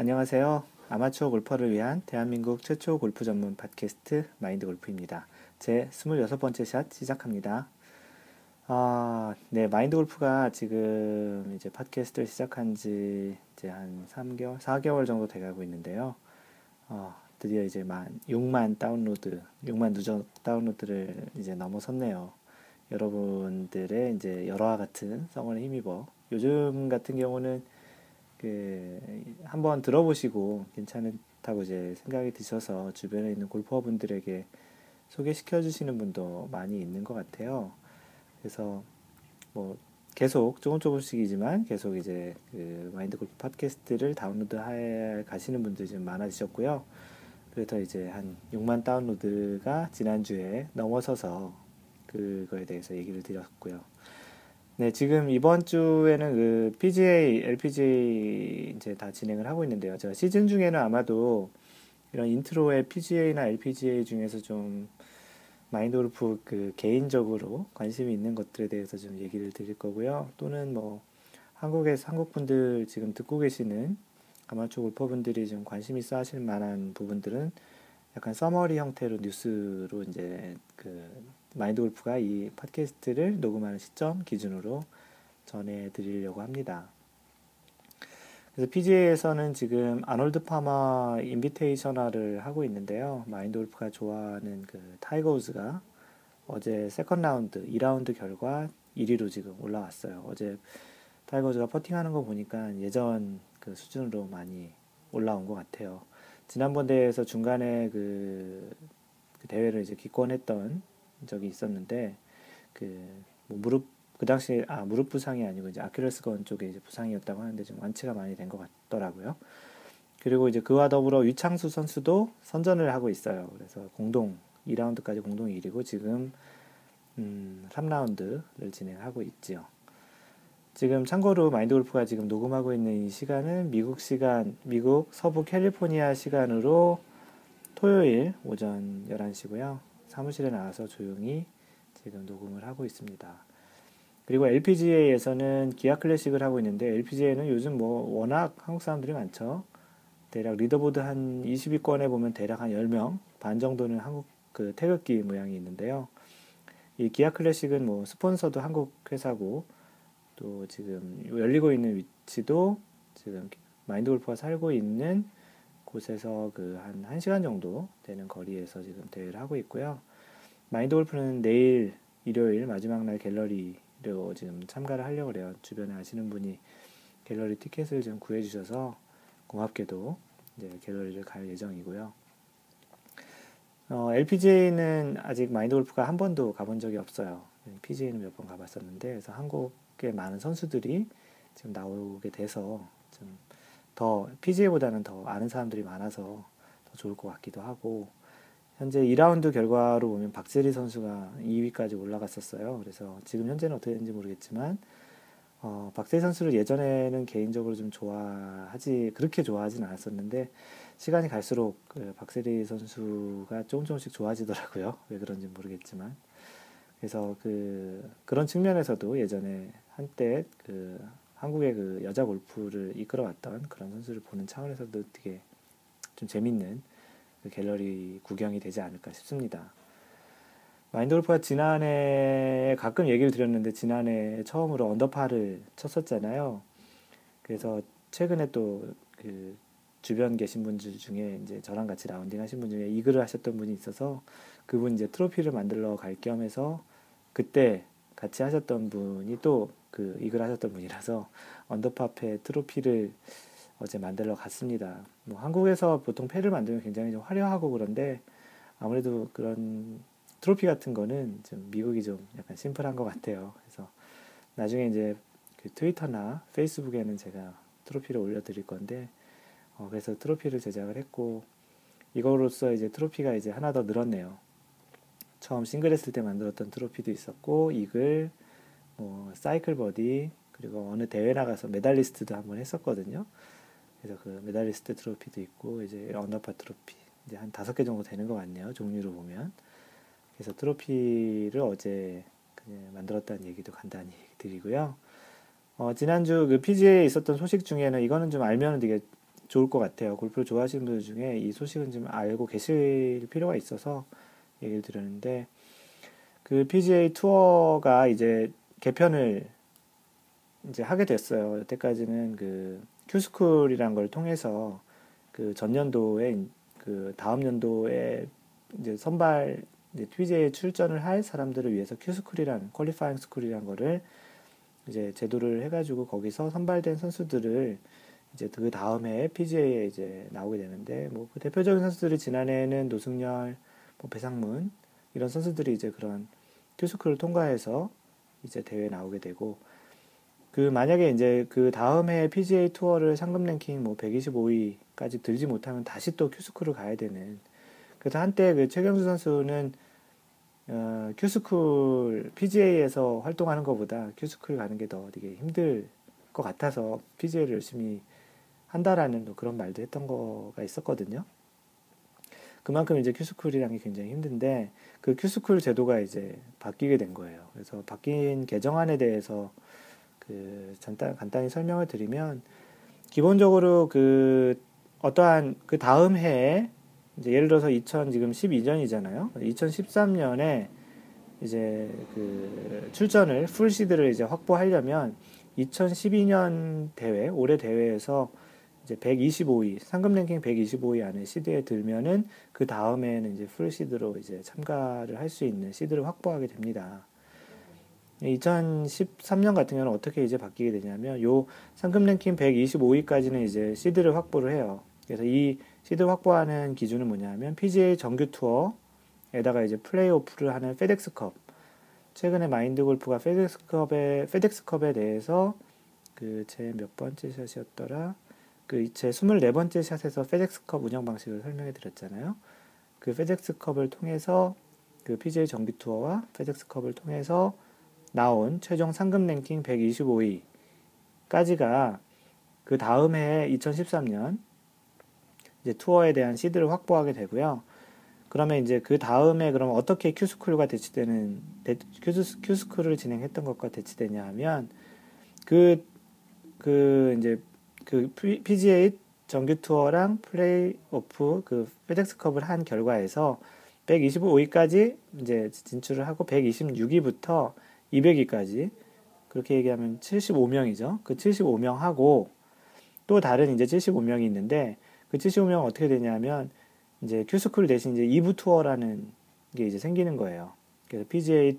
안녕하세요. 아마추어 골퍼를 위한 대한민국 최초 골프 전문 팟캐스트 마인드 골프입니다. 제 26번째 샷 시작합니다. 아, 네, 마인드 골프가 지금 이제 팟캐스트를 시작한 지 이제 한 3개월, 4개월 정도 돼 가고 있는데요. 어, 드디어 이제 만, 6만 다운로드, 6만 누적 다운로드를 이제 넘어섰네요. 여러분들의 이제 열화와 같은 성원에 힘입어 요즘 같은 경우는 그 한번 들어보시고 괜찮다고 이제 생각이 드셔서 주변에 있는 골퍼분들에게 소개시켜 주시는 분도 많이 있는 것 같아요. 그래서 뭐 계속 조금 조금씩이지만 계속 이제 그 마인드 골프 팟캐스트를 다운로드 해 가시는 분들이 좀 많아지셨고요. 그래서 이제 한 6만 다운로드가 지난주에 넘어서서 그거에 대해서 얘기를 드렸고요. 네, 지금 이번 주에는 그 PGA, LPGA 이제 다 진행을 하고 있는데요. 제가 시즌 중에는 아마도 이런 인트로의 PGA나 LPGA 중에서 좀 마인드 골프 그 개인적으로 관심이 있는 것들에 대해서 좀 얘기를 드릴 거고요. 또는 뭐 한국에서 한국 분들 지금 듣고 계시는 아마추어 골퍼분들이 좀 관심 있어 하실 만한 부분들은 약간 summary 형태로 뉴스로 이제 그 마인드 골프가 이 팟캐스트를 녹음하는 시점 기준으로 전해드리려고 합니다. 그래서 PGA에서는 지금 아놀드 파마 Invitational을 하고 있는데요. 마인드 골프가 좋아하는 그 타이거 우즈가 어제 second round, 2라운드 결과 1위로 지금 올라왔어요. 어제 타이거 우즈가 퍼팅하는 거 보니까 예전 그 수준으로 많이 올라온 것 같아요. 지난번 대회에서 중간에 그, 그 대회를 이제 기권했던 적이 있었는데 그 뭐 무릎 그 당시 아 무릎 부상이 아니고 이제 아킬레스건 쪽에 이제 부상이었다고 하는데 좀 완치가 많이 된 것 같더라고요. 그리고 이제 그와 더불어 위창수 선수도 선전을 하고 있어요. 그래서 공동 2라운드까지 공동 1위고 지금 음, 3라운드를 진행하고 있지요. 지금 참고로 마인드 골프가 지금 녹음하고 있는 이 시간은 미국 시간, 미국 서부 캘리포니아 시간으로 토요일 오전 11시고요. 사무실에 나와서 조용히 지금 녹음을 하고 있습니다. 그리고 LPGA에서는 기아 클래식을 하고 있는데 LPGA는 요즘 뭐 워낙 한국 사람들이 많죠. 대략 leaderboard 한 20위권에 보면 대략 한 10명 반 정도는 한국 그 태극기 모양이 있는데요. 이 기아 클래식은 뭐 스폰서도 한국 회사고 또 지금 열리고 있는 위치도 지금 마인드 골프가 살고 있는 곳에서 그 한 1시간 정도 되는 거리에서 지금 대회를 하고 있고요. 마인드 골프는 내일 일요일 마지막 날 갤러리로 지금 참가를 하려고 그래요. 주변에 아시는 분이 갤러리 티켓을 좀 구해 주셔서 고맙게도 이제 갤러리를 갈 예정이고요. 어, LPGA는 아직 마인드 골프가 한 번도 가본 적이 없어요. PGA는 몇 번 가봤었는데, 그래서 한국의 많은 선수들이 지금 나오게 돼서 좀 더 PGA보다는 더 아는 사람들이 많아서 더 좋을 것 같기도 하고 현재 2라운드 결과로 보면 박재리 선수가 2위까지 올라갔었어요. 그래서 지금 현재는 어떻게 되는지 모르겠지만 어, 박재리 선수를 예전에는 개인적으로 좀 좋아하지 그렇게 좋아하진 않았었는데 시간이 갈수록 그 박세리 선수가 조금 조금씩 좋아지더라고요. 왜 그런지 모르겠지만 그래서 그 그런 측면에서도 예전에 한때 그 한국의 그 여자 골프를 이끌어왔던 그런 선수를 보는 차원에서도 되게 좀 재밌는 그 갤러리 구경이 되지 않을까 싶습니다. 마인드 골프가 지난해 가끔 얘기를 드렸는데 지난해 처음으로 언더파를 쳤었잖아요. 그래서 최근에 또 그 주변 계신 분들 중에 이제 저랑 같이 라운딩 하신 분 중에 이글을 하셨던 분이 있어서 그분 이제 트로피를 만들러 갈 겸해서 그때 같이 하셨던 분이 또 그 이글 하셨던 분이라서 언더파페 트로피를 어제 만들러 갔습니다. 뭐 한국에서 보통 패를 만들면 굉장히 좀 화려하고 그런데 아무래도 그런 트로피 같은 거는 좀 미국이 좀 약간 심플한 것 같아요. 그래서 나중에 이제 그 트위터나 페이스북에는 제가 트로피를 올려드릴 건데 어 그래서 트로피를 제작을 했고 이거로써 이제 트로피가 이제 하나 더 늘었네요. 처음 싱글 했을 때 만들었던 트로피도 있었고 이글, 뭐 사이클 버디 그리고 어느 대회 나가서 메달리스트도 한번 했었거든요. 그래서 그 메달리스트 트로피도 있고 이제 언더파 트로피 이제 한 다섯 개 정도 되는 것 같네요. 종류로 보면. 그래서 트로피를 어제 만들었다는 얘기도 간단히 드리고요. 어, 지난주 그 PGA에 있었던 소식 중에는 이거는 좀 알면 되게 좋을 것 같아요. 골프를 좋아하시는 분들 중에 이 소식은 좀 알고 계실 필요가 있어서 얘기를 드렸는데 그 PGA 투어가 이제 개편을 이제 하게 됐어요. 여태까지는 그 Q-School이란 걸 통해서 그 전년도에 그 다음 연도에 이제 선발 이제 PGA에 출전을 할 사람들을 위해서 Q-School이란 Qualifying School이란 거를 이제 제도를 해가지고 거기서 선발된 선수들을 이제 그 다음에 PGA에 이제 나오게 되는데 뭐 그 대표적인 선수들이 지난해에는 노승열, 뭐 배상문 이런 선수들이 이제 그런 Q-School을 통과해서 이제 대회에 나오게 되고 그 만약에 이제 그 다음 해 PGA 투어를 상금 랭킹 뭐 125위까지 들지 못하면 다시 또 Q-School을 가야 되는 그래서 한때 그 최경주 선수는 어, Q-School PGA에서 활동하는 것보다 Q-School 가는 게 더 되게 힘들 것 같아서 PGA를 열심히 한다라는 그런 말도 했던 거가 있었거든요. 그만큼 이제 Q-School이라는 게 굉장히 힘든데 그 Q-School 제도가 이제 바뀌게 된 거예요. 그래서 바뀐 개정안에 대해서 그 간단, 간단히 설명을 드리면 기본적으로 그 어떠한 그 다음 해에 이제 예를 들어서 2000 지금 12년이잖아요. 2013년에 이제 그 출전을 full 시드를 이제 확보하려면 2012년 대회 올해 대회에서 이제 125위 상금 랭킹 125위 안에 시드에 들면은 그 다음에는 이제 full 시드로 이제 참가를 할 수 있는 시드를 확보하게 됩니다. 2013년 같은 경우는 어떻게 이제 바뀌게 되냐면 요 상금 랭킹 125위까지는 이제 시드를 확보를 해요. 그래서 이 시드 확보하는 기준은 뭐냐면 PGA 정규 투어에다가 이제 플레이오프를 하는 FedEx Cup. 최근에 마인드 골프가 페덱스컵에 페덱스컵에 대해서 그 제 몇 번째 샷이었더라. 그제 24번째 샷에서 FedEx Cup 운영 방식을 설명해 드렸잖아요. 그 FedEx Cup을 통해서 그 PGA 정규 투어와 FedEx Cup을 통해서 나온 최종 상금 랭킹 125위까지가 그 다음 해 2013년 이제 투어에 대한 시드를 확보하게 되고요. 그러면 이제 그 다음에 그럼 어떻게 Q-School과 대치되는 Q-S, Q-School을 진행했던 것과 대치되냐 하면 그그 그 이제 그 PGA 정규 투어랑 플레이오프 그 FedEx Cup을 한 결과에서 125위까지 이제 진출을 하고 126위부터 200위까지 그렇게 얘기하면 75명이죠. 그 75명 하고 또 다른 이제 75명이 있는데 그 75명 어떻게 되냐면 이제 Q-School 대신 이제 2부 투어라는 게 이제 생기는 거예요. 그래서 PGA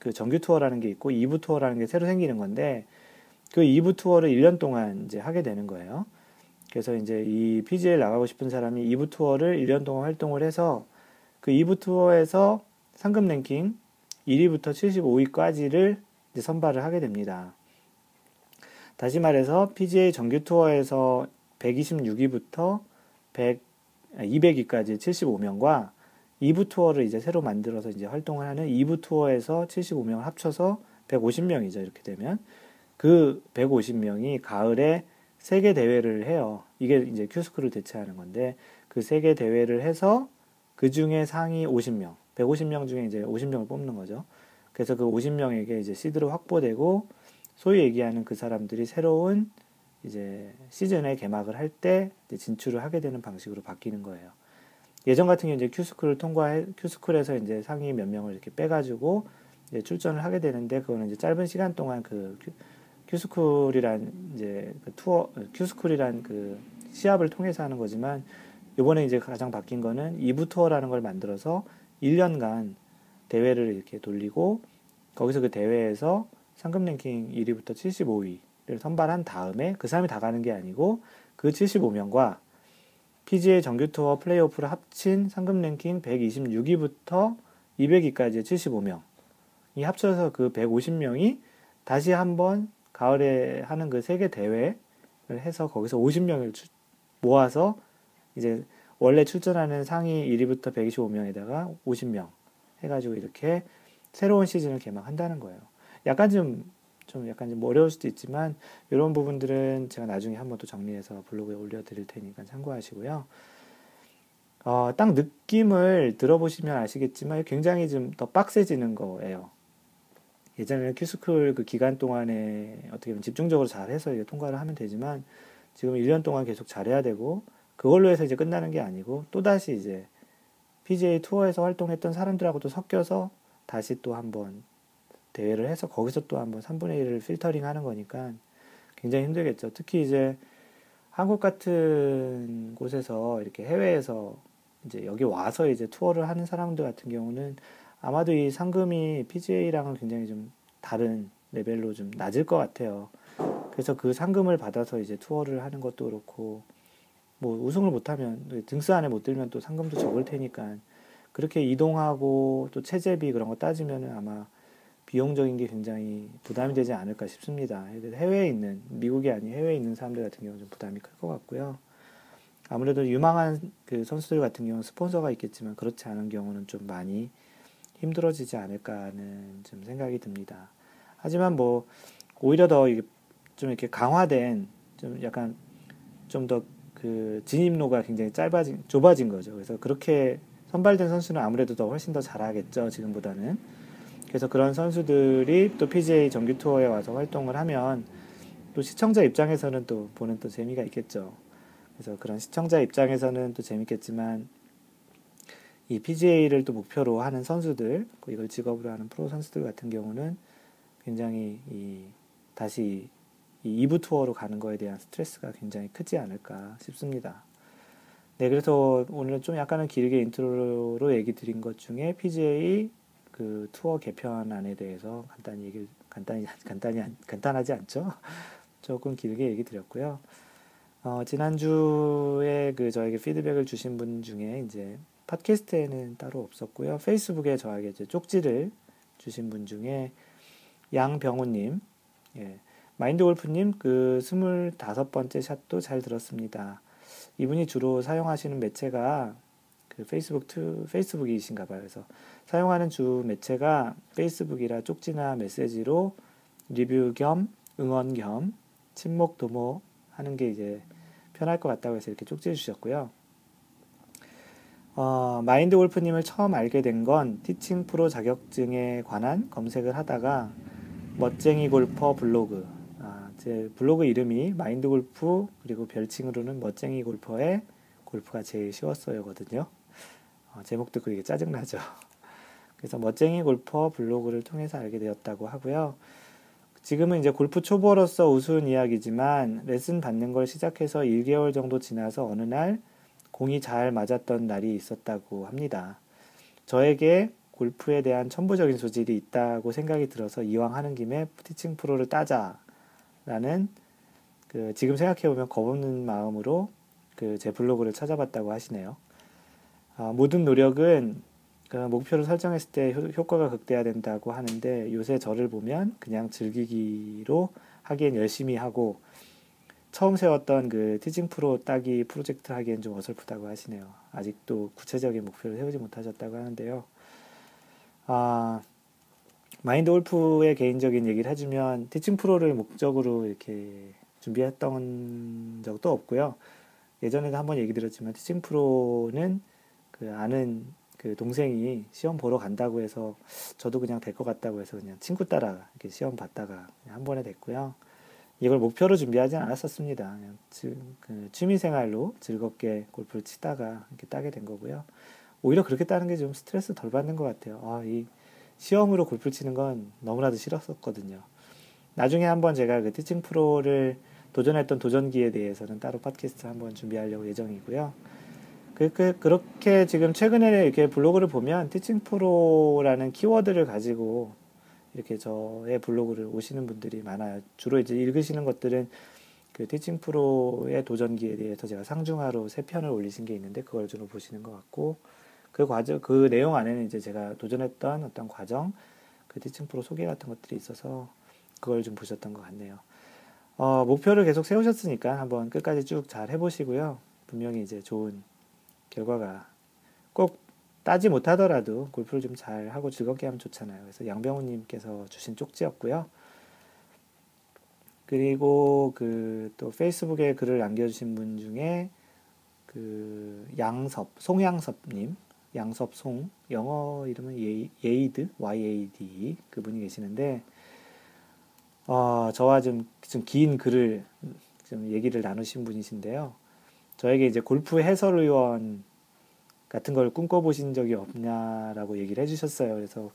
그 정규 투어라는 게 있고 2부 투어라는 게 새로 생기는 건데 그 2부 투어를 1년 동안 이제 하게 되는 거예요. 그래서 이제 이 PGA 나가고 싶은 사람이 2부 투어를 1년 동안 활동을 해서 그 2부 투어에서 상금 랭킹 1위부터 75위까지를 이제 선발을 하게 됩니다. 다시 말해서 PGA 정규 투어에서 126위부터 100, 200위까지 75명과 2부 투어를 이제 새로 만들어서 이제 활동을 하는 2부 투어에서 75명을 합쳐서 150명이죠. 이렇게 되면 그 150명이 가을에 세계 대회를 해요. 이게 이제 큐스크를 대체하는 건데 그 세 개 대회를 해서 그 중에 상위 50명, 150명 중에 이제 50명을 뽑는 거죠. 그래서 그 50명에게 이제 시드로 확보되고 소위 얘기하는 그 사람들이 새로운 이제 시즌에 개막을 할 때 진출을 하게 되는 방식으로 바뀌는 거예요. 예전 같은 경우 이제 Q-School을 통과해 Q-School에서 이제 상위 몇 명을 이렇게 빼가지고 이제 출전을 하게 되는데 그거는 이제 짧은 시간 동안 그 Q, School이란 이제 그 투어 Q-School이란 그 시합을 통해서 하는 거지만 이번에 이제 가장 바뀐 거는 2부 투어라는 걸 만들어서 1년간 대회를 이렇게 돌리고 거기서 그 대회에서 상금 랭킹 1위부터 75위를 선발한 다음에 그 사람이 다 가는 게 아니고 그 75명과 PGA 정규 투어 플레이오프를 합친 상금 랭킹 126위부터 200위까지의 75명. 이 합쳐서 그 150명이 다시 한번 가을에 하는 그 세계 대회를 해서 거기서 50명을 모아서 이제 원래 출전하는 상위 1위부터 125명에다가 50명 해가지고 이렇게 새로운 시즌을 개막한다는 거예요. 약간 좀, 좀 약간 좀 어려울 수도 있지만, 이런 부분들은 제가 나중에 한번 또 정리해서 블로그에 올려드릴 테니까 참고하시고요. 어, 딱 느낌을 들어보시면 아시겠지만 굉장히 좀 더 빡세지는 거예요. 예전에는 Q-School 그 기간 동안에 어떻게 보면 집중적으로 잘 해서 통과를 하면 되지만 지금 1년 동안 계속 잘해야 되고 그걸로 해서 이제 끝나는 게 아니고 또 다시 이제 PGA 투어에서 활동했던 사람들하고도 섞여서 다시 또 한번 대회를 해서 거기서 또 한번 3분의 1을 필터링 하는 거니까 굉장히 힘들겠죠. 특히 이제 한국 같은 곳에서 이렇게 해외에서 이제 여기 와서 이제 투어를 하는 사람들 같은 경우는 아마도 이 상금이 PGA랑은 굉장히 좀 다른 레벨로 좀 낮을 것 같아요. 그래서 그 상금을 받아서 이제 투어를 하는 것도 그렇고 뭐 우승을 못하면 등수 안에 못 들면 또 상금도 적을 테니까 그렇게 이동하고 또 체제비 그런 거 따지면은 아마 비용적인 게 굉장히 부담이 되지 않을까 싶습니다. 해외에 있는 미국이 아닌 해외에 있는 사람들 같은 경우는 좀 부담이 클 것 같고요. 아무래도 유망한 그 선수들 같은 경우는 스폰서가 있겠지만 그렇지 않은 경우는 좀 많이 힘들어지지 않을까 하는 좀 생각이 듭니다. 하지만 뭐 오히려 더 좀 이렇게 강화된 좀 약간 좀 더 그 진입로가 굉장히 짧아진 좁아진 거죠. 그래서 그렇게 선발된 선수는 아무래도 더 훨씬 더 잘하겠죠 지금보다는. 그래서 그런 선수들이 또 PGA 정규 투어에 와서 활동을 하면 또 시청자 입장에서는 또 보는 또 재미가 있겠죠. 그래서 그런 시청자 입장에서는 또 재밌겠지만 이 PGA를 또 목표로 하는 선수들, 이걸 직업으로 하는 프로 선수들 같은 경우는 굉장히 이 다시 이 2부 투어로 가는 거에 대한 스트레스가 굉장히 크지 않을까 싶습니다. 네, 그래서 오늘은 좀 약간은 길게 intro로 얘기 드린 것 중에 PGA 그 투어 개편안에 대해서 간단히 얘기 간단히 간단히 간단하지 않죠? 조금 길게 얘기 드렸고요. 어, 지난주에 그 저에게 피드백을 주신 분 중에 이제 팟캐스트에는 따로 없었고요. 페이스북에 저에게 이제 쪽지를 주신 분 중에 양병우님, 예, 마인드 골프님 그 스물다섯 번째 샷도 잘 들었습니다. 이분이 주로 사용하시는 매체가 그 페이스북 to 페이스북이신가 봐요. 그래서 사용하는 주 매체가 페이스북이라 쪽지나 메시지로 리뷰 겸 응원 겸 친목 도모 하는 게 이제 편할 것 같다고 해서 이렇게 쪽지 주셨고요. 어, 마인드 골프님을 처음 알게 된 건 티칭 프로 자격증에 관한 검색을 하다가 멋쟁이 골퍼 블로그 아, 제 블로그 이름이 마인드 골프 그리고 별칭으로는 멋쟁이 골퍼의 골프가 제일 쉬웠어요거든요. 어, 제목 듣고 이게 짜증나죠. 그래서 멋쟁이 골퍼 블로그를 통해서 알게 되었다고 하고요. 지금은 이제 골프 초보로서 우스운 이야기지만 레슨 받는 걸 시작해서 1개월 정도 지나서 어느 날 공이 잘 맞았던 날이 있었다고 합니다. 저에게 골프에 대한 천부적인 소질이 있다고 생각이 들어서 이왕 하는 김에 티칭 프로를 따자라는 그 지금 생각해보면 겁없는 마음으로 그 제 블로그를 찾아봤다고 하시네요. 아, 모든 노력은 그 목표를 설정했을 때 효, 과가 극대화된다고 하는데 요새 저를 보면 그냥 즐기기로 하기엔 열심히 하고 처음 세웠던 그 티징 프로 따기 프로젝트 하기엔 좀 어설프다고 하시네요. 아직도 구체적인 목표를 세우지 못하셨다고 하는데요. 아, 마인드 골프의 개인적인 얘기를 해주면 티칭 프로를 목적으로 이렇게 준비했던 적도 없고요. 예전에도 한번 얘기 드렸지만 티칭 프로는 그 아는 그 동생이 시험 보러 간다고 해서 저도 그냥 될 것 같다고 해서 그냥 친구 따라 이렇게 시험 봤다가 한 번에 됐고요. 이걸 목표로 준비하지 않았었습니다. 그 취미 생활로 즐겁게 골프를 치다가 이렇게 따게 된 거고요. 오히려 그렇게 따는 게 좀 스트레스 덜 받는 것 같아요. 아, 이 시험으로 골프 치는 건 너무나도 싫었었거든요. 나중에 한번 제가 그 티칭 프로를 도전했던 도전기에 대해서는 따로 팟캐스트 한번 준비하려고 예정이고요. 그, 그, 그렇게 지금 최근에 이렇게 블로그를 보면 티칭 프로라는 키워드를 가지고 이렇게 저의 블로그를 오시는 분들이 많아요. 주로 이제 읽으시는 것들은 그 티칭 프로의 도전기에 대해서 제가 상중하로 세 편을 올리신 게 있는데 그걸 주로 보시는 것 같고 그 과정, 그 내용 안에는 이제 제가 도전했던 어떤 과정, 그 티칭 프로 소개 같은 것들이 있어서 그걸 좀 보셨던 것 같네요. 어, 목표를 계속 세우셨으니까 한번 끝까지 쭉 잘 해보시고요. 분명히 이제 좋은 결과가 꼭 따지 못하더라도 골프를 좀 잘 하고 즐겁게 하면 좋잖아요. 그래서 양병우님께서 주신 쪽지였고요. 그리고 그 또 페이스북에 글을 남겨주신 분 중에 그 양섭, 송양섭님, 양섭송, 영어 이름은 예, 예이드, YAD 그분이 계시는데, 어, 저와 좀, 좀 긴 글을 좀 얘기를 나누신 분이신데요. 저에게 이제 골프 해설위원 같은 걸 꿈꿔보신 적이 없냐라고 얘기를 해주셨어요. 그래서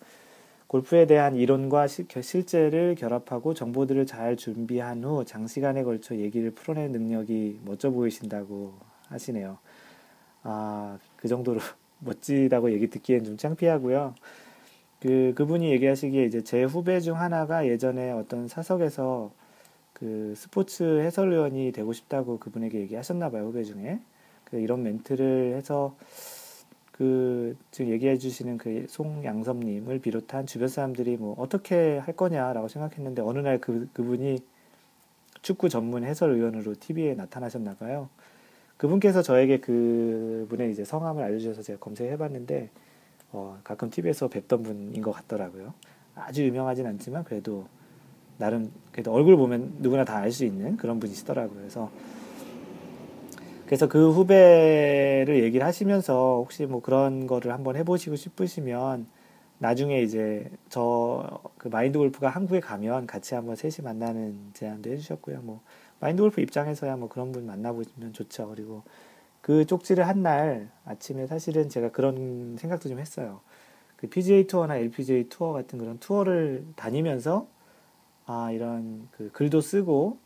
골프에 대한 이론과 시, 실제를 결합하고 정보들을 잘 준비한 후 장시간에 걸쳐 얘기를 풀어낸 능력이 멋져 보이신다고 하시네요. 아, 그 정도로 멋지다고 얘기 듣기엔 좀 창피하고요. 그, 그분이 얘기하시기에 이제 제 후배 중 하나가 예전에 어떤 사석에서 그 스포츠 해설위원이 되고 싶다고 그분에게 얘기하셨나 봐요, 후배 중에. 그 이런 멘트를 해서 그 지금 얘기해 주시는 그 송양섭님을 비롯한 주변 사람들이 뭐 어떻게 할 거냐라고 생각했는데 어느 날 그 그분이 축구 전문 해설위원으로 TV에 나타나셨나 봐요. 그분께서 저에게 그분의 이제 성함을 알려주셔서 제가 검색해 봤는데 어, 가끔 TV에서 뵙던 분인 것 같더라고요. 아주 유명하진 않지만 그래도 나름 그래도 얼굴 보면 누구나 다 알 수 있는 그런 분이시더라고요. 그래서 그래서 그 후배를 얘기를 하시면서 혹시 뭐 그런 거를 한번 해보시고 싶으시면 나중에 이제 저 그 마인드 골프가 한국에 가면 같이 한번 셋이 만나는 제안도 해주셨고요. 뭐 마인드 골프 입장에서야 뭐 그런 분 만나보시면 좋죠. 그리고 그 쪽지를 한 날 아침에 사실은 제가 그런 생각도 좀 했어요. 그 PGA 투어나 LPGA 투어 같은 그런 투어를 다니면서 아 이런 그 글도 쓰고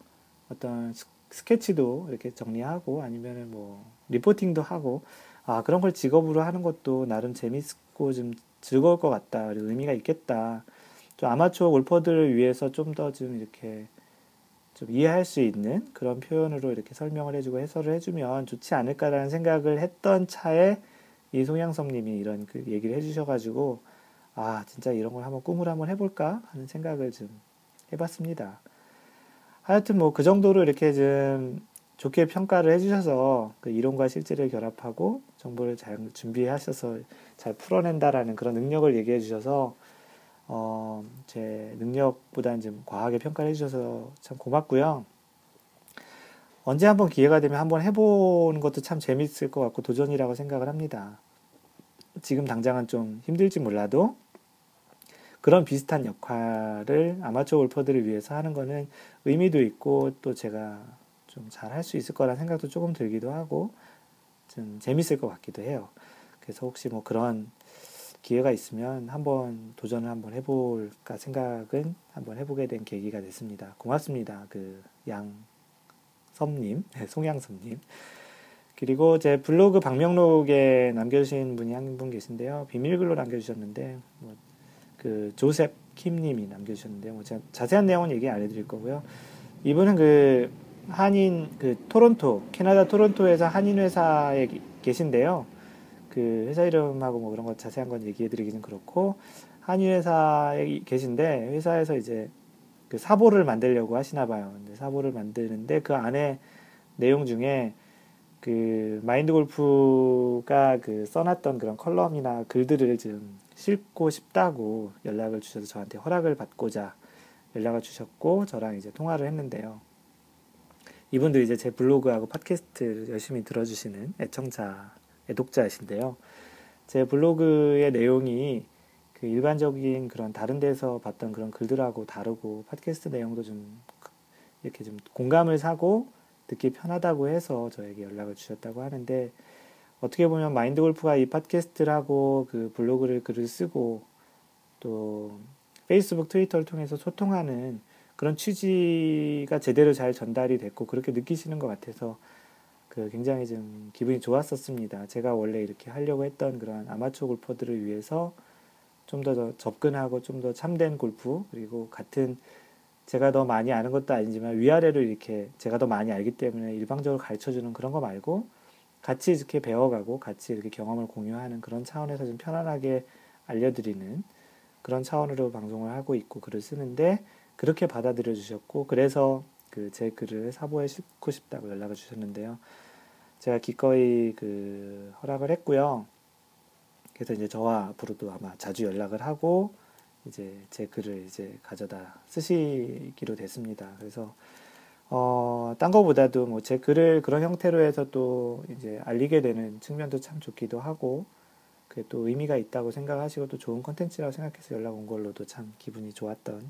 어떤 스케치도 이렇게 정리하고 아니면은 뭐 리포팅도 하고 아 그런 걸 직업으로 하는 것도 나름 재밌고 좀 즐거울 것 같다 그리고 의미가 있겠다 좀 아마추어 골퍼들을 위해서 좀 더좀 좀 이렇게 좀 이해할 수 있는 그런 표현으로 이렇게 설명을 해주고 해설을 해주면 좋지 않을까라는 생각을 했던 차에 이 송양섭님이 이런 그 얘기를 해주셔가지고 아 진짜 이런 걸 한번 꿈을 한번 해볼까 하는 생각을 좀 해봤습니다. 하여튼 뭐 그 정도로 이렇게 좀 좋게 평가를 해주셔서 그 이론과 실제를 결합하고 정보를 잘 준비하셔서 잘 풀어낸다라는 그런 능력을 얘기해 주셔서 어, 제 능력보다는 좀 과하게 평가를 해주셔서 참 고맙고요. 언제 한번 기회가 되면 한번 해보는 것도 참 재밌을 것 같고 도전이라고 생각을 합니다. 지금 당장은 좀 힘들지 몰라도 그런 비슷한 역할을 아마추어 골퍼들을 위해서 하는 거는 의미도 있고 또 제가 좀 잘 할 수 있을 거라는 생각도 조금 들기도 하고 좀 재밌을 것 같기도 해요. 그래서 혹시 뭐 그런 기회가 있으면 한번 도전을 한번 해볼까 생각은 한번 해보게 된 계기가 됐습니다. 고맙습니다. 그 양섭님, 네, 송양섭님. 그리고 제 블로그 방명록에 남겨주신 분이 한 분 계신데요. 비밀글로 남겨주셨는데, 뭐, 그 조셉 킴님이 남겨주셨는데요. 뭐 제가 자세한 내용은 얘기 안 해드릴 거고요. 이분은 그 한인 그 토론토, 캐나다 토론토에서 한인 회사에 계신데요. 그 회사 이름하고 뭐 그런 거 자세한 건 얘기해 드리기는 그렇고 한인 회사에 계신데 회사에서 이제 그 사보를 만들려고 하시나 봐요. 근데 사보를 만드는데 그 안에 내용 중에 그 마인드 골프가 그 써놨던 그런 컬럼이나 글들을 좀 싣고 싶다고 연락을 주셔서 저한테 허락을 받고자 연락을 주셨고 저랑 이제 통화를 했는데요. 이분들 이제 제 블로그하고 팟캐스트를 열심히 들어주시는 애청자 애독자이신데요. 제 블로그의 내용이 그 일반적인 그런 다른 데서 봤던 그런 글들하고 다르고 팟캐스트 내용도 좀 이렇게 좀 공감을 사고 듣기 편하다고 해서 저에게 연락을 주셨다고 하는데 어떻게 보면 마인드 골프가 이 팟캐스트를 하고 그 블로그를 글을 쓰고 또 페이스북, 트위터를 통해서 소통하는 그런 취지가 제대로 잘 전달이 됐고 그렇게 느끼시는 것 같아서 그 굉장히 좀 기분이 좋았었습니다. 제가 원래 이렇게 하려고 했던 그런 아마추어 골퍼들을 위해서 좀 더 접근하고 좀 더 참된 골프 그리고 같은 제가 더 많이 아는 것도 아니지만 위아래로 이렇게 제가 더 많이 알기 때문에 일방적으로 가르쳐 주는 그런 거 말고 같이 이렇게 배워가고 같이 이렇게 경험을 공유하는 그런 차원에서 좀 편안하게 알려드리는 그런 차원으로 방송을 하고 있고 글을 쓰는데 그렇게 받아들여 주셨고 그래서 그 제 글을 사보에 싣고 싶다고 연락을 주셨는데요. 제가 기꺼이 그 허락을 했고요. 그래서 이제 저와 앞으로도 아마 자주 연락을 하고 이제 제 글을 이제 가져다 쓰시기로 됐습니다. 그래서 어, 딴 거보다도 뭐 제 글을 그런 형태로 해서 또 이제 알리게 되는 측면도 참 좋기도 하고 그게 또 의미가 있다고 생각하시고 또 좋은 컨텐츠라고 생각해서 연락 온 걸로도 참 기분이 좋았던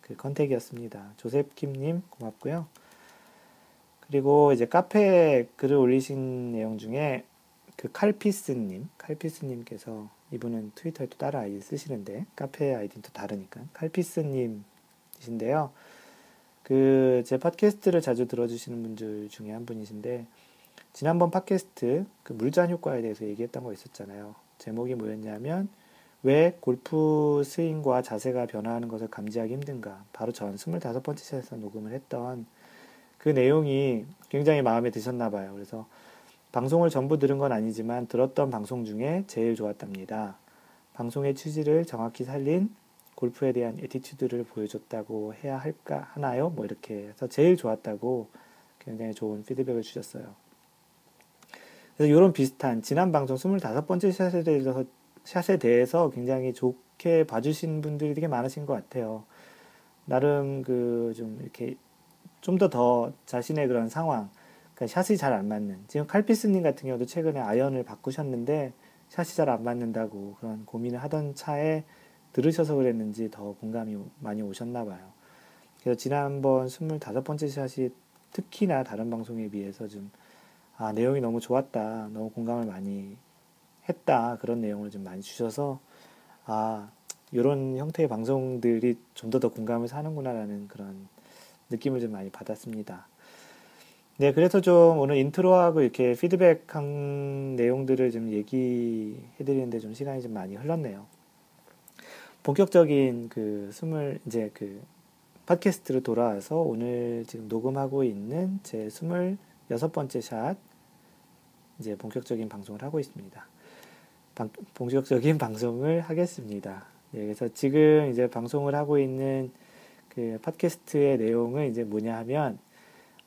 그 컨택이었습니다. 조셉 킴님 고맙고요. 그리고 이제 카페에 글을 올리신 내용 중에 그 칼피스님, 칼피스님께서 이분은 트위터에 또 다른 아이디 쓰시는데 카페 아이디는 또 다르니까 칼피스님이신데요. 그 제 팟캐스트를 자주 들어주시는 분들 중에 한 분이신데 지난번 팟캐스트 그 물잔 효과에 대해서 얘기했던 거 있었잖아요. 제목이 뭐였냐면 왜 골프 스윙과 자세가 변화하는 것을 감지하기 힘든가? 바로 전 25번째 샷에서 녹음을 했던 그 내용이 굉장히 마음에 드셨나 봐요. 그래서 방송을 전부 들은 건 아니지만 들었던 방송 중에 제일 좋았답니다. 방송의 취지를 정확히 살린 골프에 대한 attitude를 보여줬다고 해야 할까 하나요? 뭐 이렇게 해서 제일 좋았다고 굉장히 좋은 피드백을 주셨어요. 그래서 이런 비슷한 지난 방송 25번째 샷에 대해서 샷에 대해서 굉장히 좋게 봐주신 분들이 되게 많으신 것 같아요. 나름 그 좀 이렇게 좀 더더 자신의 그런 상황, 그러니까 샷이 잘 안 맞는. 지금 칼피스님 같은 경우도 최근에 아이언을 바꾸셨는데 샷이 잘 안 맞는다고 그런 고민을 하던 차에 들으셔서 그랬는지 더 공감이 많이 오셨나 봐요. 그래서 지난번 25번째 샷이 특히나 다른 방송에 비해서 좀, 아, 내용이 너무 좋았다. 너무 공감을 많이 했다. 그런 내용을 좀 많이 주셔서, 아, 이런 형태의 방송들이 좀 더더 공감을 사는구나라는 그런 느낌을 좀 많이 받았습니다. 네, 그래서 좀 오늘 인트로하고 이렇게 피드백한 내용들을 좀 얘기해드리는데 좀 시간이 좀 많이 흘렀네요. 본격적인 그 스물, 이제 그 팟캐스트로 돌아와서 오늘 지금 녹음하고 있는 제 스물 여섯 번째 샷, 이제 본격적인 방송을 하고 있습니다. 방, 본격적인 방송을 하겠습니다. 네, 그래서 지금 이제 방송을 하고 있는 그 팟캐스트의 내용은 이제 뭐냐 하면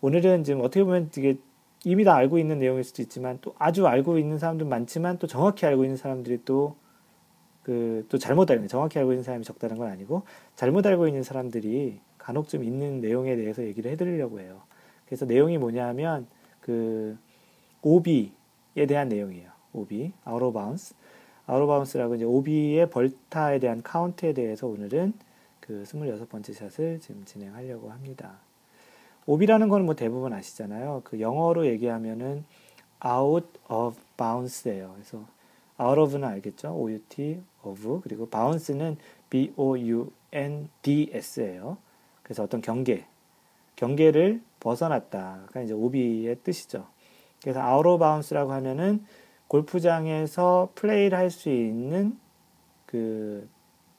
오늘은 지금 어떻게 보면 되게 이미 다 알고 있는 내용일 수도 있지만 또 아주 알고 있는 사람도 많지만 또 정확히 알고 있는 사람들이 또 그 또 잘못 알고 정확히 알고 있는 사람이 적다는 건 아니고 잘못 알고 있는 사람들이 간혹 좀 있는 내용에 대해서 얘기를 해드리려고 해요. 그래서 내용이 뭐냐 하면 그 오비에 대한 내용이에요. 오비, out of bounds. out of bounds라고 이제 오비의 벌타에 대한 카운트에 대해서 오늘은 그 26번째 샷을 지금 진행하려고 합니다. 오비라는 거는 뭐 대부분 아시잖아요. 그 영어로 얘기하면은 out of bounds예요. 그래서 out of는 알겠죠? out of 그리고 bounce는 b o u n d s예요. 그래서 어떤 경계, 경계를 벗어났다가 이제 오비의 뜻이죠. 그래서 out of bounds라고 하면은 골프장에서 플레이를 할 수 있는 그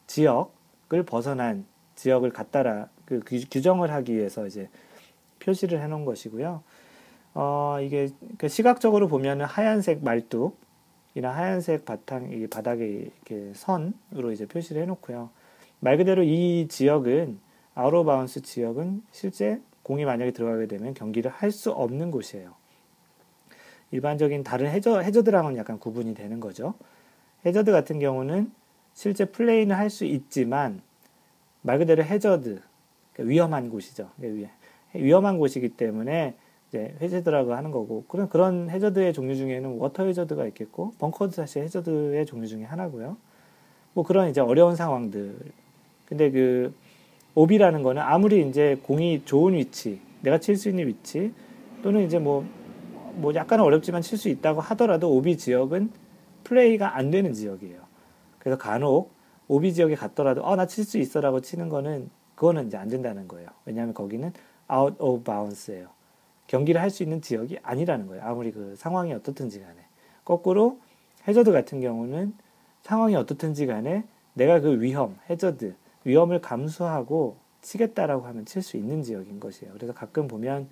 지역을 벗어난 지역을 갖다라 그 규정을 하기 위해서 이제 표시를 해 놓은 것이고요. 어, 이게 그 시각적으로 보면은 하얀색 말뚝 이나 하얀색 바탕, 이 바닥에 이렇게 선으로 이제 표시를 해 놓고요. 말 그대로 이 지역은 out of bounds 지역은 실제 공이 만약에 들어가게 되면 경기를 할 수 없는 곳이에요. 일반적인 다른 해저, 해저드랑은 약간 구분이 되는 거죠. 해저드 같은 경우는 실제 플레이는 할 수 있지만 말 그대로 해저드, 그러니까 위험한 곳이죠. 그러니까 위험한 곳이기 때문에 이제 해저드라고 하는 거고 그런 그런 해저드의 종류 중에는 워터 해저드가 있겠고 벙커도 사실 해저드의 종류 중에 하나고요. 뭐 그런 이제 어려운 상황들. 근데 그 오비라는 거는 아무리 이제 공이 좋은 위치, 내가 칠 수 있는 위치 또는 이제 뭐뭐 뭐 약간 어렵지만 칠 수 있다고 하더라도 오비 지역은 플레이가 안 되는 지역이에요. 그래서 간혹 오비 지역에 갔더라도 아나칠 수 있어라고 치는 거는 그거는 이제 안 된다는 거예요. 왜냐하면 거기는 out of bounds예요. 경기를 할 수 있는 지역이 아니라는 거예요. 아무리 그 상황이 어떻든지 간에. 거꾸로 해저드 같은 경우는 상황이 어떻든지 간에 내가 그 위험, 해저드, 위험을 감수하고 치겠다라고 하면 칠 수 있는 지역인 것이에요. 그래서 가끔 보면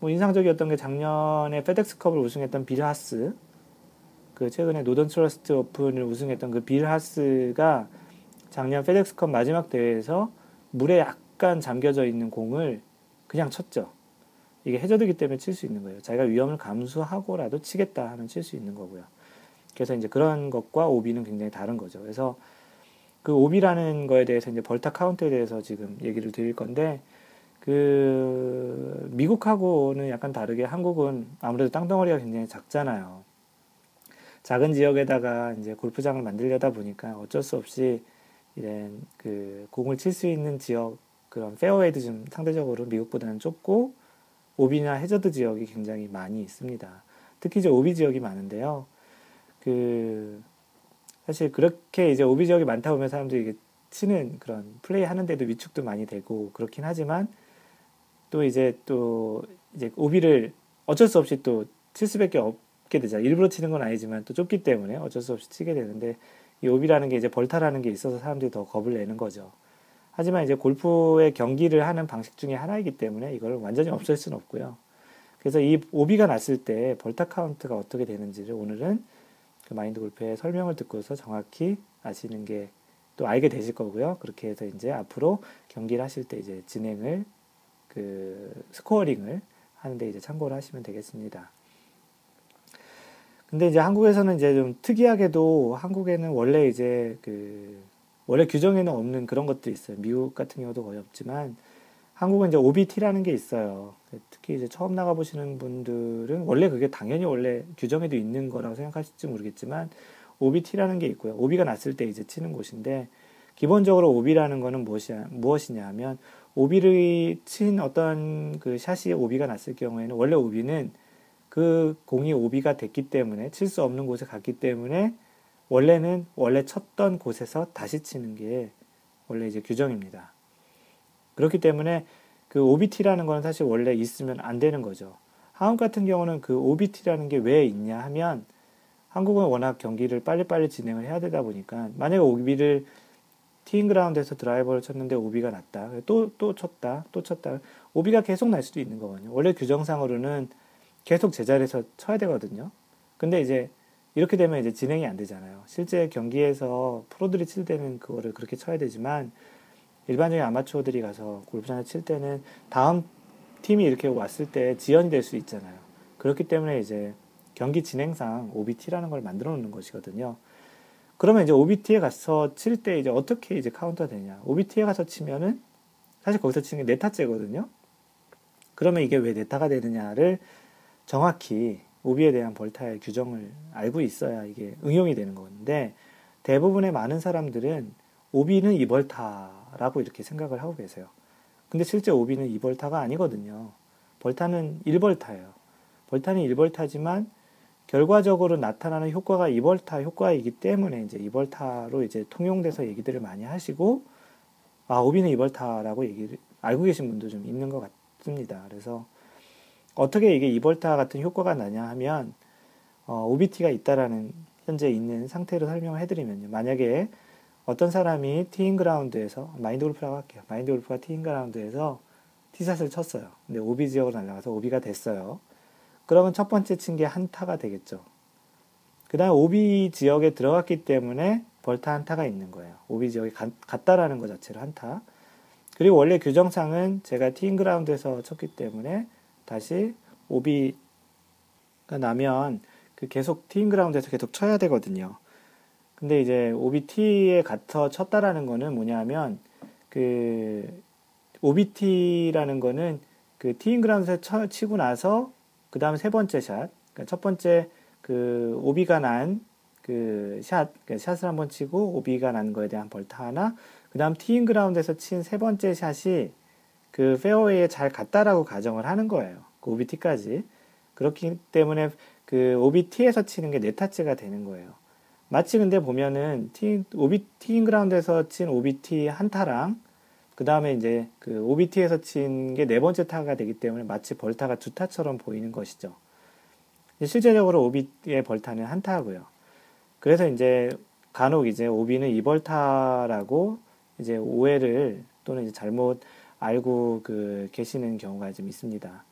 뭐 인상적이었던 게 작년에 페덱스컵을 우승했던 빌 하스, 그 최근에 노던 트러스트 오픈을 우승했던 그 빌 하스가 작년 페덱스컵 마지막 대회에서 물에 약간 잠겨져 있는 공을 그냥 쳤죠. 이게 해저드기 때문에 칠 수 있는 거예요. 자기가 위험을 감수하고라도 치겠다 하면 칠 수 있는 거고요. 그래서 이제 그런 것과 오비는 굉장히 다른 거죠. 그래서 그 오비라는 거에 대해서 이제 벌타 카운트에 대해서 지금 얘기를 드릴 건데 그 미국하고는 약간 다르게 한국은 아무래도 땅덩어리가 굉장히 작잖아요. 작은 지역에다가 이제 골프장을 만들려다 보니까 어쩔 수 없이 이런 그 공을 칠 수 있는 지역 그런 페어웨이도 좀 상대적으로 미국보다는 좁고 오비나 해저드 지역이 굉장히 많이 있습니다. 특히 이제 오비 지역이 많은데요. 그 사실 그렇게 이제 오비 지역이 많다 보면 사람들이 이게 치는 그런 플레이 하는데도 위축도 많이 되고 그렇긴 하지만 또 이제 또 이제 오비를 어쩔 수 없이 또 칠 수밖에 없게 되죠. 일부러 치는 건 아니지만 또 좁기 때문에 어쩔 수 없이 치게 되는데 이 오비라는 게 이제 벌타라는 게 있어서 사람들이 더 겁을 내는 거죠. 하지만 이제 골프의 경기를 하는 방식 중에 하나이기 때문에 이걸 완전히 없앨 수는 없고요. 그래서 이 오비가 났을 때 벌타 카운트가 어떻게 되는지를 오늘은 그 마인드 골프의 설명을 듣고서 정확히 아시는 게 또 알게 되실 거고요. 그렇게 해서 이제 앞으로 경기를 하실 때 이제 진행을 그 스코어링을 하는데 이제 참고를 하시면 되겠습니다. 근데 이제 한국에서는 이제 좀 특이하게도 한국에는 원래 이제 그 원래 규정에는 없는 그런 것들이 있어요. 미국 같은 경우도 거의 없지만 한국은 이제 OBT라는 게 있어요. 특히 이제 처음 나가 보시는 분들은 원래 그게 당연히 원래 규정에도 있는 거라고 생각하실지 모르겠지만 OBT라는 게 있고요. OB가 났을 때 이제 치는 곳인데 기본적으로 OB라는 거는 무엇이, 무엇이냐 하면 OB를 친 어떤 그 샷이 OB가 났을 경우에는 원래 OB는 그 공이 오비가 됐기 때문에 칠 수 없는 곳에 갔기 때문에 원래는 원래 쳤던 곳에서 다시 치는 게 원래 이제 규정입니다. 그렇기 때문에 그 OBT라는 거는 사실 원래 있으면 안 되는 거죠. 한국 같은 경우는 그 OBT라는 게 왜 있냐 하면 한국은 워낙 경기를 빨리빨리 진행을 해야 되다 보니까 만약에 OB를 티잉 그라운드에서 드라이버를 쳤는데 오비가 났다. 또, 또 쳤다. 또 쳤다. 오비가 계속 날 수도 있는 거거든요. 원래 규정상으로는 계속 제자리에서 쳐야 되거든요. 근데 이제 이렇게 되면 이제 진행이 안 되잖아요. 실제 경기에서 프로들이 칠 때는 그거를 그렇게 쳐야 되지만 일반적인 아마추어들이 가서 골프장에 칠 때는 다음 팀이 이렇게 왔을 때 지연이 될 수 있잖아요. 그렇기 때문에 이제 경기 진행상 OB tee라는 걸 만들어 놓는 것이거든요. 그러면 이제 OB tee에 가서 칠 때 이제 어떻게 이제 카운트 되냐. OB tee에 가서 치면은 사실 거기서 치는 게 네타째거든요. 그러면 이게 왜 네타가 되느냐를 정확히 오비에 대한 벌타의 규정을 알고 있어야 이게 응용이 되는 건데 대부분의 많은 사람들은 오비는 이벌타라고 이렇게 생각을 하고 계세요. 근데 실제 오비는 이벌타가 아니거든요. 벌타는 1벌타예요. 벌타는 1벌타지만 결과적으로 나타나는 효과가 이벌타 효과이기 때문에 이제 이벌타로 이제 통용돼서 얘기들을 많이 하시고 아 오비는 이벌타라고 얘기를 알고 계신 분도 좀 있는 것 같습니다. 그래서 어떻게 이게 이벌타 같은 효과가 나냐 하면 어, OBT가 있다라는 현재 있는 상태로 설명을 해드리면요. 만약에 어떤 사람이 teeing ground에서 마인드 골프라고 할게요. 마인드 골프가 teeing ground에서 티샷을 쳤어요. 근데 오비 지역으로 날아가서 오비가 됐어요. 그러면 첫 번째 친 게 한타가 되겠죠. 그 다음에 오비 지역에 들어갔기 때문에 벌타 한타가 있는 거예요. 오비 지역에 가, 갔다라는 것 자체로 한타. 그리고 원래 규정상은 제가 teeing ground에서 쳤기 때문에 다시 오비가 나면 그 계속 teeing ground에서 계속 쳐야 되거든요. 근데 이제 OB tee에 가서 쳤다라는 거는 뭐냐면 그 OB tee라는 거는 그 teeing ground에서 치고 나서 그 다음 세 번째 샷, 그러니까 첫 번째 그 오비가 난 그 샷, 그 샷을 한번 치고 오비가 난 거에 대한 벌타 하나, 그 다음 teeing ground에서 친 세 번째 샷이 그 페어웨이에 잘 갔다라고 가정을 하는 거예요. 그 OB tee까지. 그렇기 때문에 그 OBT에서 치는 게 네타치가 되는 거예요. 마치 근데 보면은 티, OB, 티인 그라운드에서 친 OBT 한 타랑 그 다음에 이제 그 OBT에서 친 게 네 번째 타가 되기 때문에 마치 벌타가 두 타처럼 보이는 것이죠. 실제적으로 OB의 벌타는 한 타고요. 그래서 이제 간혹 이제 OB는 이벌타라고 이제 오해를 또는 이제 잘못 알고 그 계시는 경우가 좀 있습니다.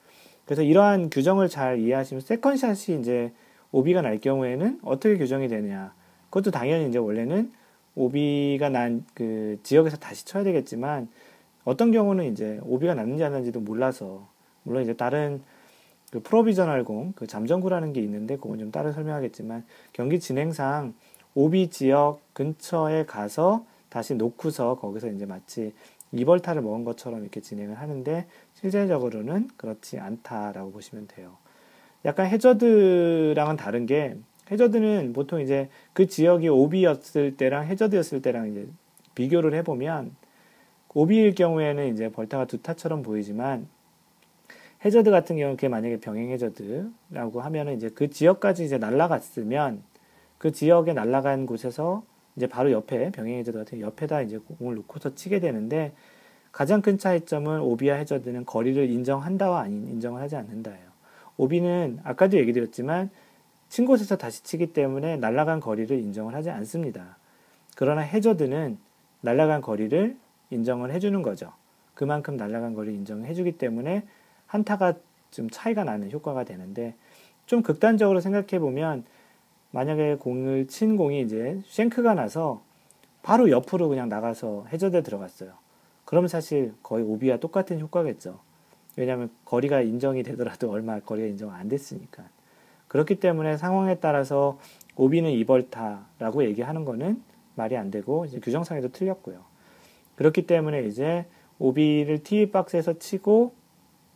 그래서 이러한 규정을 잘 이해하시면 second 샷이 이제 오비가 날 경우에는 어떻게 규정이 되느냐. 그것도 당연히 이제 원래는 오비가 난 그 지역에서 다시 쳐야 되겠지만 어떤 경우는 이제 오비가 났는지 안 났는지도 몰라서 물론 이제 다른 그 provisional 공, 그 잠정구라는 게 있는데 그건 좀 따로 설명하겠지만 경기 진행상 오비 지역 근처에 가서 다시 놓고서 거기서 이제 마치 이벌타를 먹은 것처럼 이렇게 진행을 하는데 실제적으로는 그렇지 않다라고 보시면 돼요. 약간 해저드랑은 다른 게 해저드는 보통 이제 그 지역이 오비였을 때랑 해저드였을 때랑 이제 비교를 해보면 오비일 경우에는 이제 벌타가 두 타처럼 보이지만 해저드 같은 경우는 그게 만약에 병행 해저드라고 하면은 이제 그 지역까지 이제 날아갔으면 그 지역에 날아간 곳에서 이제 바로 옆에 병행 해저드 같은 옆에다 이제 공을 놓고서 치게 되는데 가장 큰 차이점은 오비와 해저드는 거리를 인정한다와 아닌 인정을 하지 않는다예요. 오비는 아까도 얘기 드렸지만 친 곳에서 다시 치기 때문에 날아간 거리를 인정을 하지 않습니다. 그러나 해저드는 날아간 거리를 인정을 해주는 거죠. 그만큼 날아간 거리를 인정해주기 때문에 한타가 좀 차이가 나는 효과가 되는데 좀 극단적으로 생각해 보면 만약에 공을 친 공이 이제 쉔크가 나서 바로 옆으로 그냥 나가서 해저드에 들어갔어요. 그러면 사실 거의 오비와 똑같은 효과겠죠. 왜냐하면 거리가 인정이 되더라도 얼마 거리가 인정 안 됐으니까. 그렇기 때문에 상황에 따라서 오비는 이벌타라고 얘기하는 거는 말이 안 되고 이제 규정상에도 틀렸고요. 그렇기 때문에 이제 오비를 티 박스에서 치고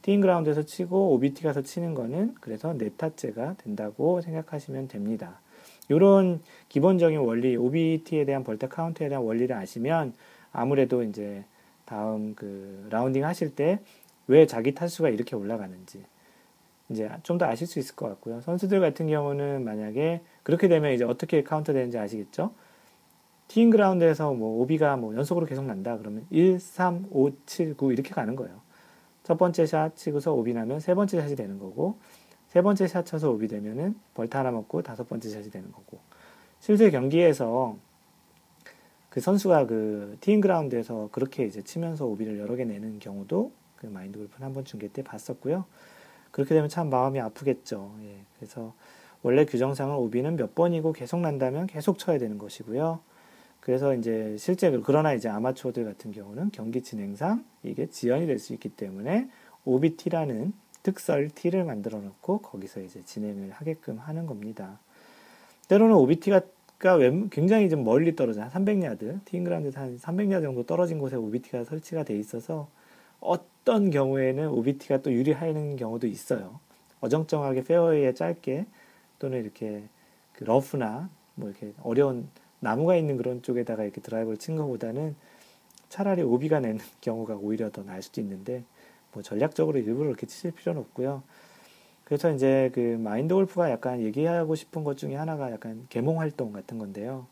teeing ground에서 치고 OB tee 가서 치는 거는 그래서 네타째가 된다고 생각하시면 됩니다. 이런 기본적인 원리, OB tee에 대한 벌타 카운트에 대한 원리를 아시면 아무래도 이제 다음 그 라운딩 하실 때 왜 자기 타수가 이렇게 올라가는지 이제 좀 더 아실 수 있을 것 같고요. 선수들 같은 경우는 만약에 그렇게 되면 이제 어떻게 카운트 되는지 아시겠죠? teeing ground에서 뭐 오비가 뭐 연속으로 계속 난다 그러면 1, 3, 5, 7, 9 이렇게 가는 거예요. 첫 번째 샷 치고서 오비 나면 세 번째 샷이 되는 거고 세 번째 샷 쳐서 오비 되면은 벌타 하나 먹고 다섯 번째 샷이 되는 거고 실제 경기에서 그 선수가 그 티잉 그라운드에서 그렇게 이제 치면서 오비를 여러 개 내는 경우도 그 마인드 골프는 한번 중계 때 봤었고요. 그렇게 되면 참 마음이 아프겠죠. 예, 그래서 원래 규정상은 오비는 몇 번이고 계속 난다면 계속 쳐야 되는 것이고요. 그래서 이제 실제 그러나 이제 아마추어들 같은 경우는 경기 진행상 이게 지연이 될 수 있기 때문에 OBT라는 특설 T를 만들어 놓고 거기서 이제 진행을 하게끔 하는 겁니다. 때로는 OBT가 굉장히 좀 멀리 떨어져 한 300야드, 티잉그라운드에서 한 300야드 정도 떨어진 곳에 OBT가 설치가 돼 있어서 어떤 경우에는 OBT가 또 유리하는 경우도 있어요. 어정쩡하게 페어웨이에 짧게 또는 이렇게 그 러프나 뭐 이렇게 어려운 나무가 있는 그런 쪽에다가 이렇게 드라이버를 친 것보다는 차라리 오비가 내는 경우가 오히려 더 나을 수도 있는데 뭐 전략적으로 일부러 이렇게 치실 필요는 없고요. 그래서 이제 그 마인드 골프가 약간 얘기하고 싶은 것 중에 하나가 약간 개몽 활동 같은 건데요.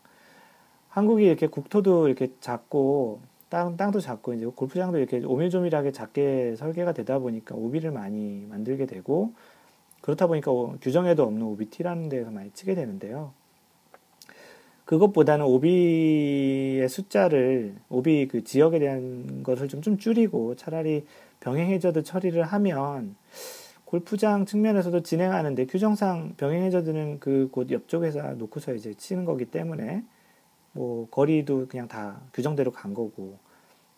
한국이 이렇게 국토도 이렇게 작고 땅, 땅도 작고 이제 골프장도 이렇게 오밀조밀하게 작게 설계가 되다 보니까 오비를 많이 만들게 되고 그렇다 보니까 규정에도 없는 OBT라는 데서 많이 치게 되는데요. 그것보다는 오비의 숫자를 오비 그 지역에 대한 것을 좀, 좀 줄이고 차라리 병행 해저드 처리를 하면 골프장 측면에서도 진행하는데 규정상 병행 해저드는 그 곳 옆쪽에서 놓고서 이제 치는 거기 때문에 뭐 거리도 그냥 다 규정대로 간 거고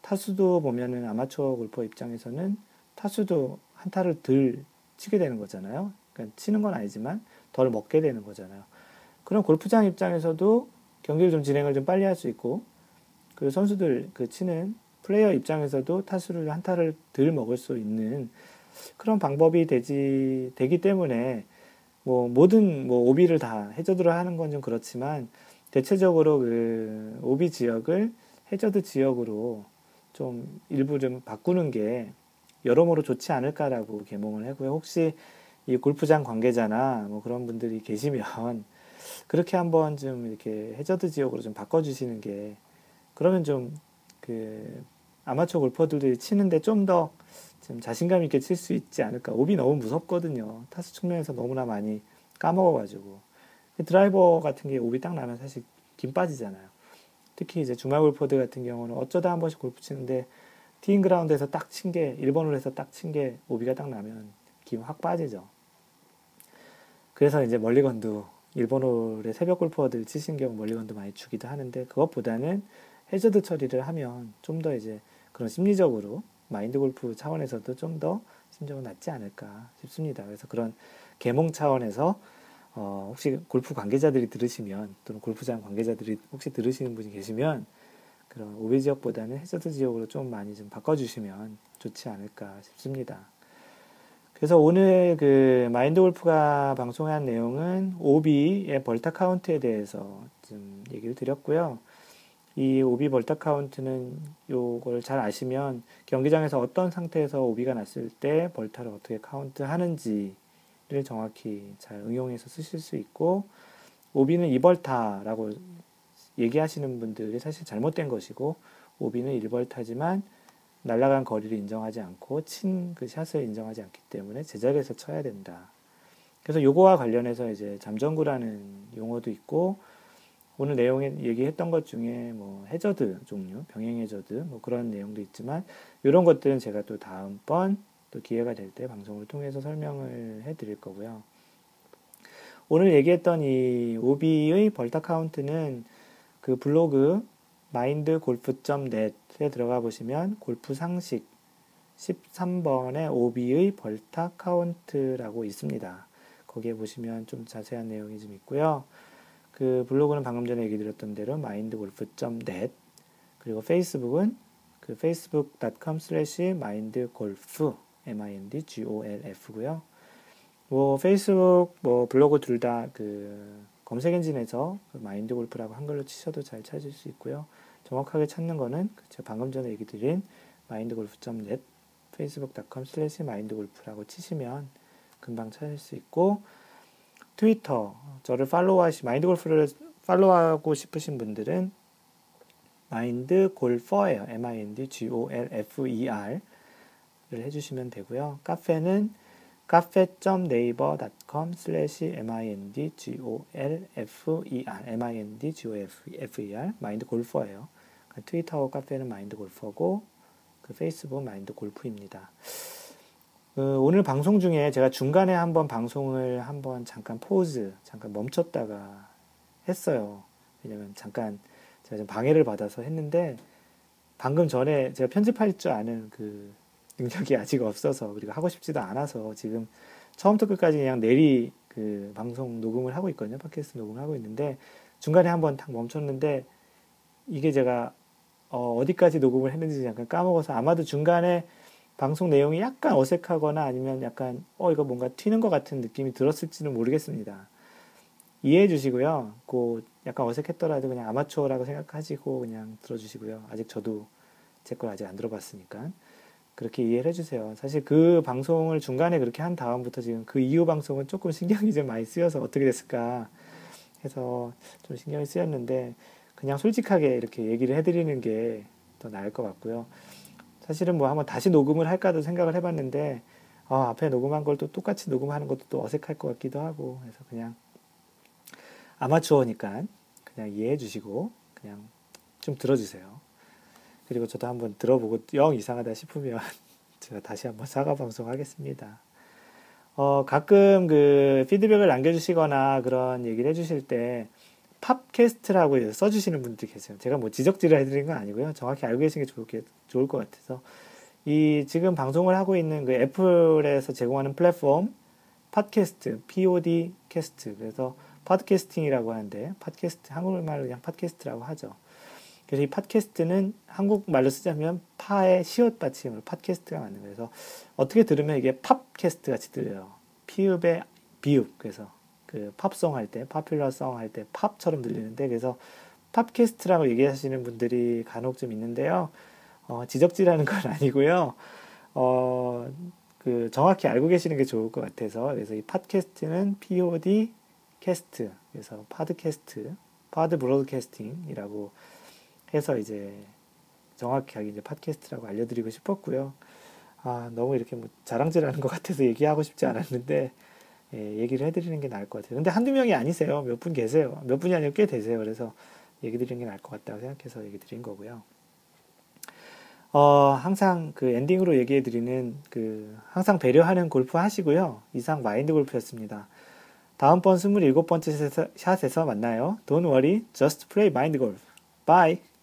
타수도 보면은 아마추어 골퍼 입장에서는 타수도 한 타를 덜 치게 되는 거잖아요. 그러니까 치는 건 아니지만 덜 먹게 되는 거잖아요. 그럼 골프장 입장에서도 경기를 좀 진행을 좀 빨리 할 수 있고 그 선수들 그 치는 플레이어 입장에서도 타수를 한 타를 덜 먹을 수 있는 그런 방법이 되지 되기 때문에 뭐 모든 뭐 오비를 다 해저드로 하는 건 좀 그렇지만 대체적으로 그 오비 지역을 해저드 지역으로 좀 일부 좀 바꾸는 게 여러모로 좋지 않을까라고 개몽을 하고요. 혹시 이 골프장 관계자나 뭐 그런 분들이 계시면 그렇게 한번 좀 이렇게 해저드 지역으로 좀 바꿔주시는 게 그러면 좀 그 아마추어 골퍼들이 치는데 좀 더 좀 자신감 있게 칠 수 있지 않을까. 오비 너무 무섭거든요. 타수 측면에서 너무나 많이 까먹어가지고 드라이버 같은 게 오비 딱 나면 사실 김 빠지잖아요. 특히 이제 주말 골퍼들 같은 경우는 어쩌다 한 번씩 골프 치는데 티인 그라운드에서 딱 친 게, 1번으로 해서 딱 친 게 오비가 딱 나면 김 확 빠지죠. 그래서 이제 멀리건도 일본어의 새벽 골퍼들 치신 경우 멀리건도 많이 주기도 하는데 그것보다는 해저드 처리를 하면 좀 더 이제 그런 심리적으로 마인드 골프 차원에서도 좀 더 심적으로 낫지 않을까 싶습니다. 그래서 그런 개몽 차원에서 어 혹시 골프 관계자들이 들으시면 또는 골프장 관계자들이 혹시 들으시는 분이 계시면 그런 오비 지역보다는 해저드 지역으로 좀 많이 좀 바꿔주시면 좋지 않을까 싶습니다. 그래서 오늘 그 마인드 골프가 방송한 내용은 오비의 벌타 카운트에 대해서 좀 얘기를 드렸고요. 이 오비 벌타 카운트는 요걸 잘 아시면 경기장에서 어떤 상태에서 오비가 났을 때 벌타를 어떻게 카운트 하는지를 정확히 잘 응용해서 쓰실 수 있고 오비는 이벌타라고 얘기하시는 분들이 사실 잘못된 것이고 오비는 일벌타지만 날아간 거리를 인정하지 않고 친 그 샷을 인정하지 않기 때문에 제자리에서 쳐야 된다. 그래서 요거와 관련해서 이제 잠정구라는 용어도 있고 오늘 내용에 얘기했던 것 중에 뭐 해저드 종류, 병행 해저드 뭐 그런 내용도 있지만 이런 것들은 제가 또 다음번 또 기회가 될 때 방송을 통해서 설명을 해 드릴 거고요. 오늘 얘기했던 이 오비의 벌타 카운트는 그 블로그 마인드골프.net에 들어가 보시면 골프 상식 13번의 오비의 벌타 카운트라고 있습니다. 거기에 보시면 좀 자세한 내용이 좀 있고요. 그 블로그는 방금 전에 얘기 드렸던 대로 mindgolf.net 그리고 페이스북은 그 facebook.com slash mindgolf m-i-n-d-g-o-l-f고요. 뭐 페이스북 뭐 블로그 둘 다 그 검색 엔진에서 그 마인드 골프라고 한글로 치셔도 잘 찾을 수 있고요. 정확하게 찾는 거는 제가 방금 전에 얘기 드린 mindgolf.net facebook.com slash mindgolf라고 치시면 금방 찾을 수 있고 트위터 저를 팔로우하시 마인드 골프를 팔로우하고 싶으신 분들은 마인드 골퍼예요. M I N D G O L F E R를 해주시면 되고요. 카페는 cafe.naver.com slash mindgolfer 마인드 골퍼예요. 트위터하고 카페는 마인드 골퍼고 그 페이스북 마인드 골프입니다. 그 오늘 방송 중에 제가 중간에 한번 방송을 한번 잠깐 포즈, 잠깐 멈췄다가 했어요. 왜냐면 잠깐 제가 좀 방해를 받아서 했는데 방금 전에 제가 편집할 줄 아는 그 능력이 아직 없어서 그리고 하고 싶지도 않아서 지금 처음부터 끝까지 그냥 내리 그 방송 녹음을 하고 있거든요. 팟캐스트 녹음을 하고 있는데 중간에 한번 탁 멈췄는데 이게 제가 어, 어디까지 녹음을 했는지 잠깐 까먹어서 아마도 중간에 방송 내용이 약간 어색하거나 아니면 약간 어 이거 뭔가 튀는 것 같은 느낌이 들었을지는 모르겠습니다. 이해해 주시고요. 그 약간 어색했더라도 그냥 아마추어라고 생각하시고 그냥 들어주시고요. 아직 저도 제 걸 아직 안 들어봤으니까 그렇게 이해를 해주세요. 사실 그 방송을 중간에 그렇게 한 다음부터 지금 그 이후 방송은 조금 신경이 좀 많이 쓰여서 어떻게 됐을까 해서 좀 신경이 쓰였는데 그냥 솔직하게 이렇게 얘기를 해드리는 게 더 나을 것 같고요. 사실은 뭐 한번 다시 녹음을 할까도 생각을 해봤는데 아, 앞에 녹음한 걸 또 똑같이 녹음하는 것도 또 어색할 것 같기도 하고 그래서 그냥 아마추어니까 그냥 이해해 주시고 그냥 좀 들어주세요. 그리고 저도 한번 들어보고 영 이상하다 싶으면 제가 다시 한번 사과 방송하겠습니다. 어, 가끔 그 피드백을 남겨주시거나 그런 얘기를 해주실 때 팝캐스트라고 써주시는 분들이 계세요. 제가 뭐 지적질을 해드린 건 아니고요. 정확히 알고 계신 게 좋을, 좋을 것 같아서. 이 지금 방송을 하고 있는 그 애플에서 제공하는 플랫폼 팟캐스트, POD cast. 그래서 팟캐스팅이라고 하는데 팟캐스트 한국말로 그냥 팟캐스트라고 하죠. 그래서 이 팟캐스트는 한국말로 쓰자면 파의 시옷 받침으로 팟캐스트가 맞는 거예요. 그래서 어떻게 들으면 이게 팝캐스트 같이 들려요. 피읖에 비읍. 그래서 그 팝송 할 때, popular song 할 때 팝처럼 들리는데 그래서 팝캐스트라고 얘기하시는 분들이 간혹 좀 있는데요. 어, 지적질하는 건 아니고요. 어, 그 정확히 알고 계시는 게 좋을 것 같아서 그래서 이 팟캐스트는 POD cast 그래서 podcast, pod broadcasting이라고 해서 이제 정확하게 이제 팟캐스트라고 알려드리고 싶었고요. 아 너무 이렇게 뭐 자랑질하는 것 같아서 얘기하고 싶지 않았는데 예, 얘기를 해드리는 게 나을 것 같아요. 근데 한두 명이 아니세요. 몇 분 계세요. 몇 분이 아니고 꽤 되세요. 그래서 얘기 드리는 게 나을 것 같다고 생각해서 얘기 드린 거고요. 어, 항상 그 엔딩으로 얘기해 드리는 그 항상 배려하는 골프 하시고요. 이상 마인드 골프였습니다. 다음번 27번째 샷에서 만나요. Don't worry, just play mind golf. Bye.